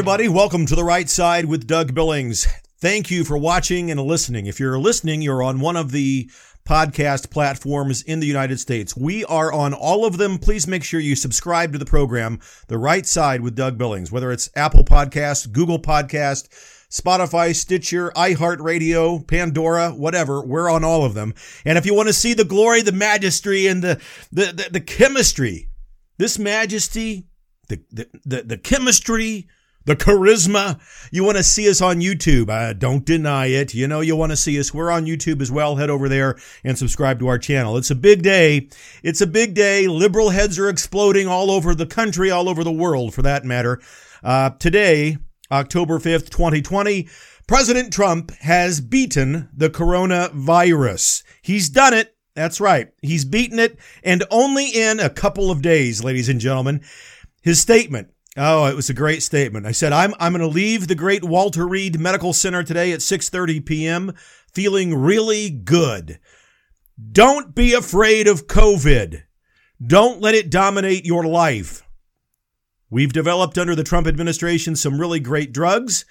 everybody. Welcome to the right side with Doug Billings. Thank you for watching and listening. If you're listening, you're on one of the podcast platforms in the United States. We are on all of them. Please make sure you subscribe to the program, The Right Side with Doug Billings, whether it's Apple Podcast, Google Podcast, Spotify, Stitcher, iHeartRadio, Pandora, whatever. We're on all of them. And if you want to see the glory, the majesty, and the the, the, the chemistry, this majesty, the, the, the, the chemistry, the charisma. You want to see us on YouTube. Uh, don't deny it. You know, you want to see us. We're on YouTube as well. Head over there and subscribe to our channel. It's a big day. It's a big day. Liberal heads are exploding all over the country, all over the world for that matter. Uh, today, October 5th, 2020, President Trump has beaten the coronavirus. He's done it. That's right. He's beaten it and only in a couple of days, ladies and gentlemen. His statement. Oh, it was a great statement. I said, I'm, I'm going to leave the great Walter Reed Medical Center today at 6.30 p.m. feeling really good. Don't be afraid of COVID. Don't let it dominate your life. We've developed under the Trump administration some really great drugs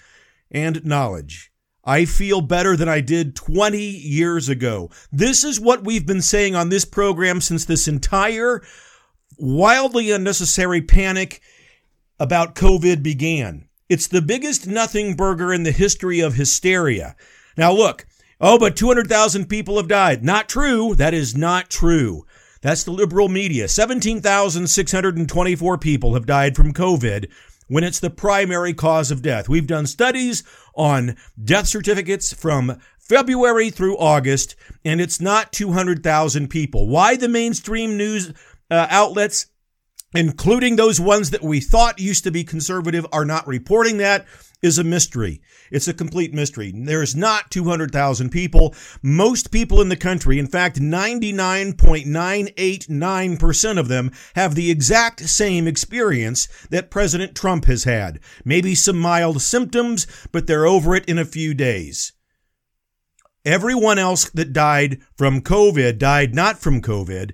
and knowledge. I feel better than I did 20 years ago. This is what we've been saying on this program since this entire wildly unnecessary panic about COVID began. It's the biggest nothing burger in the history of hysteria. Now, look, oh, but 200,000 people have died. Not true. That is not true. That's the liberal media. 17,624 people have died from COVID when it's the primary cause of death. We've done studies on death certificates from February through August, and it's not 200,000 people. Why the mainstream news uh, outlets, including those ones that we thought used to be conservative, are not reporting that is a mystery. It's a complete mystery. There's not 200,000 people. Most people in the country, in fact, 99.989% of them have the exact same experience that President Trump has had. Maybe some mild symptoms, but they're over it in a few days. Everyone else that died from COVID died not from COVID,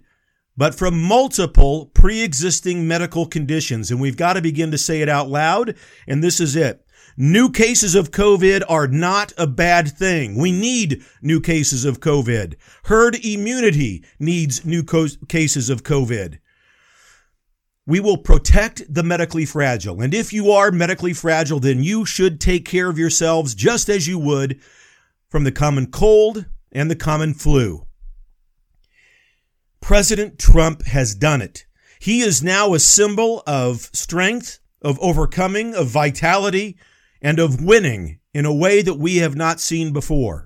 but from multiple pre existing medical conditions. And we've got to begin to say it out loud. And this is it. New cases of COVID are not a bad thing. We need new cases of COVID. Herd immunity needs new co- cases of COVID. We will protect the medically fragile. And if you are medically fragile, then you should take care of yourselves just as you would from the common cold and the common flu. President Trump has done it. He is now a symbol of strength, of overcoming, of vitality, and of winning in a way that we have not seen before.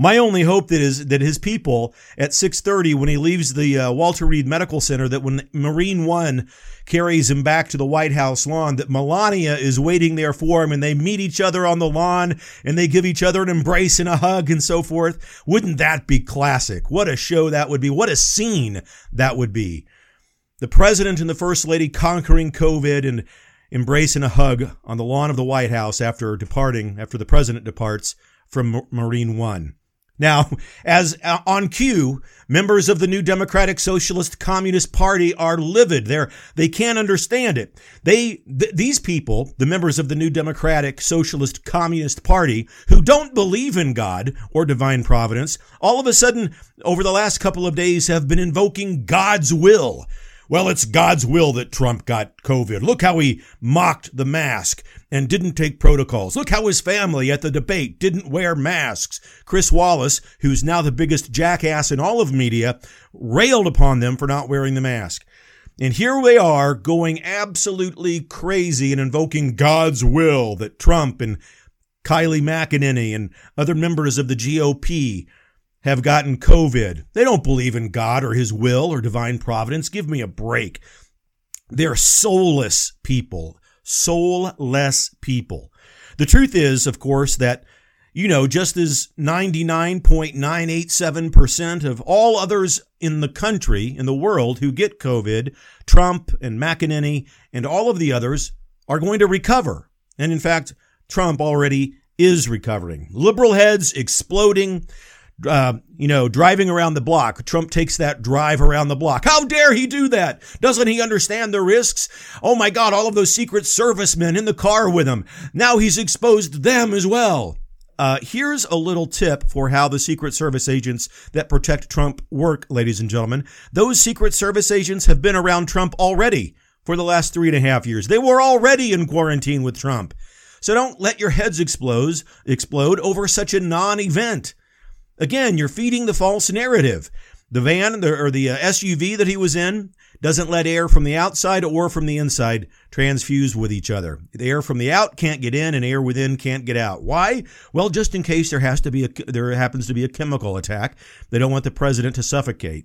My only hope that is that his people at 6:30 when he leaves the uh, Walter Reed Medical Center that when Marine 1 carries him back to the White House lawn that Melania is waiting there for him and they meet each other on the lawn and they give each other an embrace and a hug and so forth. Wouldn't that be classic? What a show that would be. What a scene that would be. The president and the first lady conquering COVID and embracing a hug on the lawn of the White House after departing, after the president departs from Marine One. Now, as uh, on cue, members of the New Democratic Socialist Communist Party are livid. They're, they can't understand it. They, th- these people, the members of the New Democratic Socialist Communist Party, who don't believe in God or divine providence, all of a sudden, over the last couple of days, have been invoking God's will well, it's God's will that Trump got COVID. Look how he mocked the mask and didn't take protocols. Look how his family at the debate didn't wear masks. Chris Wallace, who's now the biggest jackass in all of media, railed upon them for not wearing the mask. And here they are going absolutely crazy and invoking God's will that Trump and Kylie McEnany and other members of the GOP have gotten COVID. They don't believe in God or his will or divine providence. Give me a break. They're soulless people, soulless people. The truth is, of course, that, you know, just as 99.987% of all others in the country, in the world who get COVID, Trump and McEnany and all of the others are going to recover. And in fact, Trump already is recovering. Liberal heads exploding uh, you know, driving around the block. Trump takes that drive around the block. How dare he do that? Doesn't he understand the risks? Oh my God, all of those Secret Servicemen in the car with him. Now he's exposed them as well. Uh, here's a little tip for how the Secret Service agents that protect Trump work, ladies and gentlemen. Those Secret Service agents have been around Trump already for the last three and a half years. They were already in quarantine with Trump. So don't let your heads explode, explode over such a non-event. Again, you're feeding the false narrative. The van or the uh, SUV that he was in doesn't let air from the outside or from the inside transfuse with each other. The air from the out can't get in and air within can't get out. Why? Well, just in case there has to be a, there happens to be a chemical attack. They don't want the president to suffocate,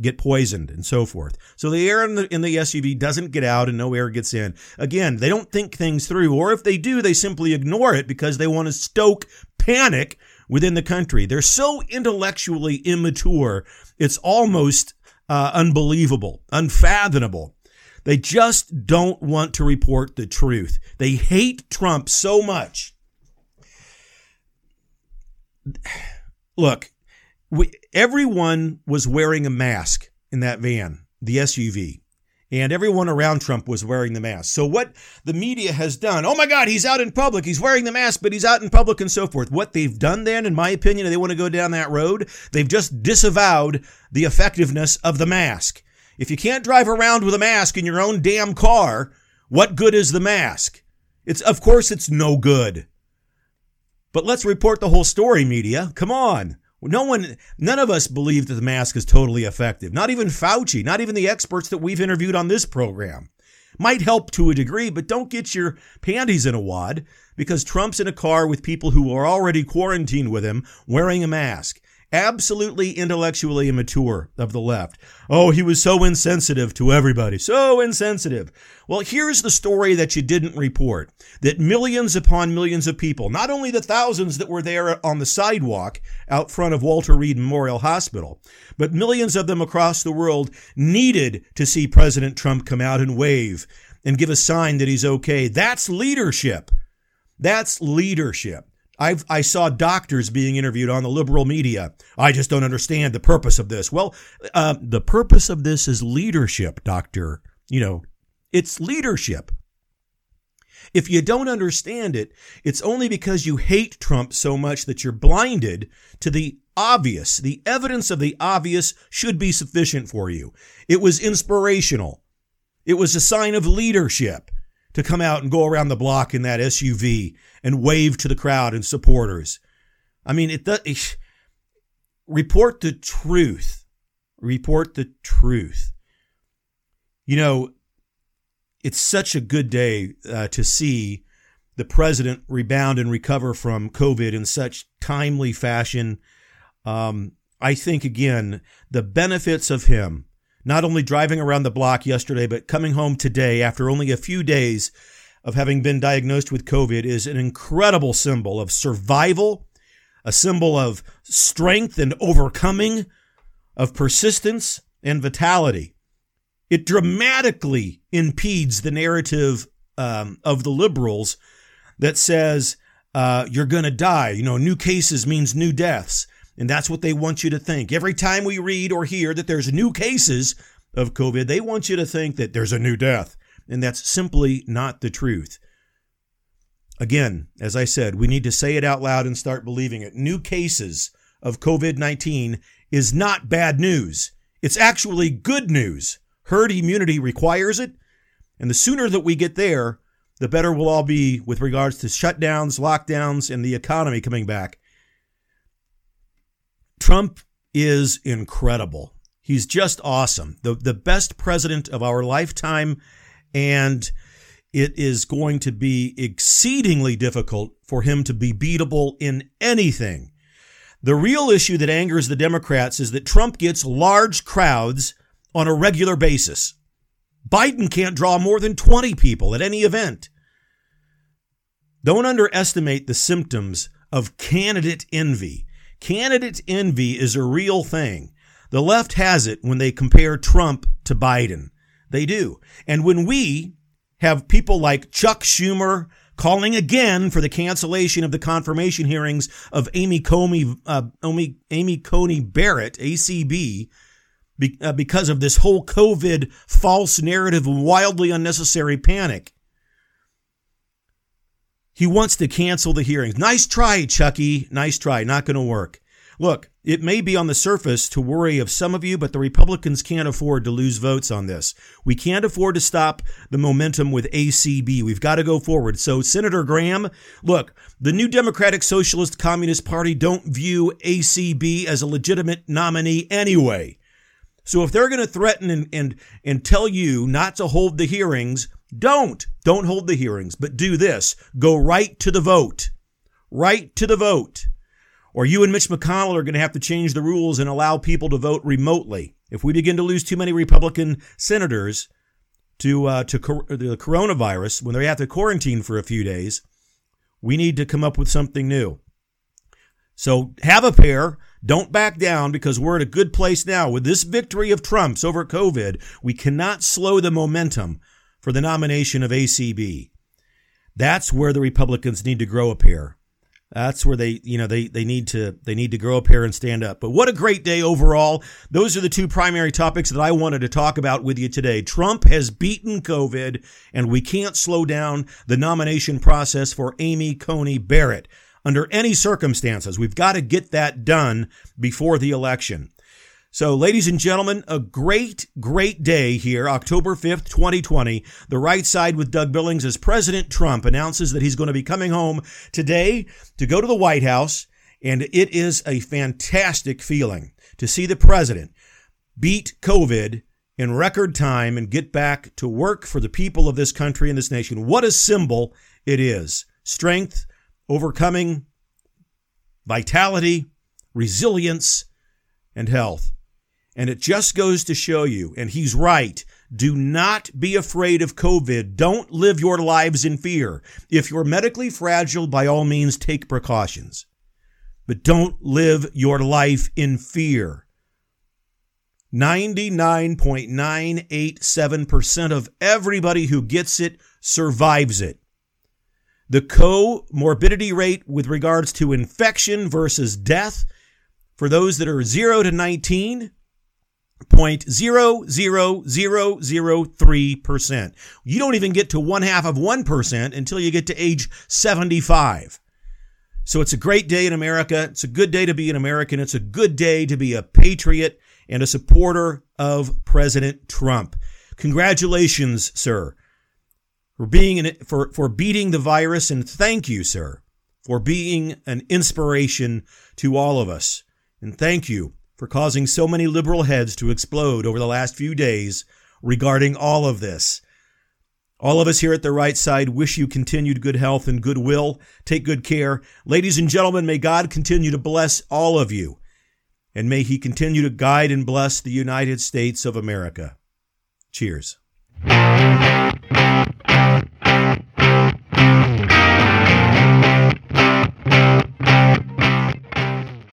get poisoned and so forth. So the air in the, in the SUV doesn't get out and no air gets in. Again, they don't think things through, or if they do, they simply ignore it because they want to stoke panic within the country. They're so intellectually immature, it's almost uh, unbelievable, unfathomable. They just don't want to report the truth. They hate Trump so much. Look, we, everyone was wearing a mask in that van, the SUV and everyone around Trump was wearing the mask. So what the media has done, oh my God, he's out in public, he's wearing the mask, but he's out in public and so forth. What they've done then, in my opinion, they want to go down that road, they've just disavowed the effectiveness of the mask. If you can't drive around with a mask in your own damn car, what good is the mask? It's, of course, it's no good. But let's report the whole story, media. Come on. No one, none of us believe that the mask is totally effective. Not even Fauci, not even the experts that we've interviewed on this program. Might help to a degree, but don't get your panties in a wad because Trump's in a car with people who are already quarantined with him wearing a mask absolutely intellectually immature of the left. Oh, he was so insensitive to everybody. So insensitive. Well, here's the story that you didn't report that millions upon millions of people, not only the thousands that were there on the sidewalk out front of Walter Reed Memorial Hospital, but millions of them across the world needed to see President Trump come out and wave and give a sign that he's okay. That's leadership. That's leadership. I've, I saw doctors being interviewed on the liberal media. I just don't understand the purpose of this. Well, uh, the purpose of this is leadership, doctor. You know, it's leadership. If you don't understand it, it's only because you hate Trump so much that you're blinded to the obvious. The evidence of the obvious should be sufficient for you. It was inspirational. It was a sign of leadership to come out and go around the block in that SUV and wave to the crowd and supporters. I mean, it does. Report the truth. Report the truth. You know, it's such a good day uh, to see the president rebound and recover from COVID in such timely fashion. Um, I think, again, the benefits of him not only driving around the block yesterday, but coming home today after only a few days of having been diagnosed with COVID is an incredible symbol of survival, a symbol of strength and overcoming, of persistence and vitality. It dramatically impedes the narrative um, of the liberals that says uh, you're going to die. You know, new cases means new deaths. And that's what they want you to think. Every time we read or hear that there's new cases of COVID, they want you to think that there's a new death. And that's simply not the truth. Again, as I said, we need to say it out loud and start believing it. New cases of COVID 19 is not bad news. It's actually good news. Herd immunity requires it. And the sooner that we get there, the better we'll all be with regards to shutdowns, lockdowns, and the economy coming back. Trump is incredible. He's just awesome. The the best president of our lifetime and it is going to be exceedingly difficult for him to be beatable in anything. The real issue that angers the Democrats is that Trump gets large crowds on a regular basis. Biden can't draw more than 20 people at any event. Don't underestimate the symptoms of candidate envy. Candidate envy is a real thing. The left has it when they compare Trump to Biden. They do. And when we have people like Chuck Schumer calling again for the cancellation of the confirmation hearings of Amy Comey, uh, Amy, Amy Coney Barrett, ACB, be, uh, because of this whole COVID false narrative wildly unnecessary panic. He wants to cancel the hearings. Nice try, Chucky. Nice try. Not going to work. Look, it may be on the surface to worry of some of you, but the Republicans can't afford to lose votes on this. We can't afford to stop the momentum with ACB. We've got to go forward. So, Senator Graham, look, the New Democratic Socialist Communist Party don't view ACB as a legitimate nominee anyway. So if they're going to threaten and, and, and tell you not to hold the hearings, don't. Don't hold the hearings, but do this. Go right to the vote. Right to the vote. Or you and Mitch McConnell are going to have to change the rules and allow people to vote remotely. If we begin to lose too many Republican senators to uh, to cor- the coronavirus when they have to quarantine for a few days, we need to come up with something new. So have a pair. Don't back down because we're at a good place now. With this victory of Trump's over COVID, we cannot slow the momentum for the nomination of ACB. That's where the Republicans need to grow a pair. That's where they, you know, they, they need to, they need to grow up here and stand up. But what a great day overall. Those are the two primary topics that I wanted to talk about with you today. Trump has beaten COVID and we can't slow down the nomination process for Amy Coney Barrett under any circumstances. We've got to get that done before the election. So, ladies and gentlemen, a great, great day here, October 5th, 2020. The right side with Doug Billings as President Trump announces that he's going to be coming home today to go to the White House. And it is a fantastic feeling to see the president beat COVID in record time and get back to work for the people of this country and this nation. What a symbol it is. Strength, overcoming, vitality, resilience, and health. And it just goes to show you, and he's right. Do not be afraid of COVID. Don't live your lives in fear. If you're medically fragile, by all means, take precautions. But don't live your life in fear. 99.987% of everybody who gets it survives it. The comorbidity rate with regards to infection versus death for those that are 0 to 19 0.00003%. You don't even get to one half of 1% until you get to age 75. So it's a great day in America. It's a good day to be an American. It's a good day to be a patriot and a supporter of President Trump. Congratulations, sir, for being in it, for, for beating the virus. And thank you, sir, for being an inspiration to all of us. And thank you for causing so many liberal heads to explode over the last few days regarding all of this. All of us here at the right side wish you continued good health and goodwill. Take good care. Ladies and gentlemen, may God continue to bless all of you, and may He continue to guide and bless the United States of America. Cheers.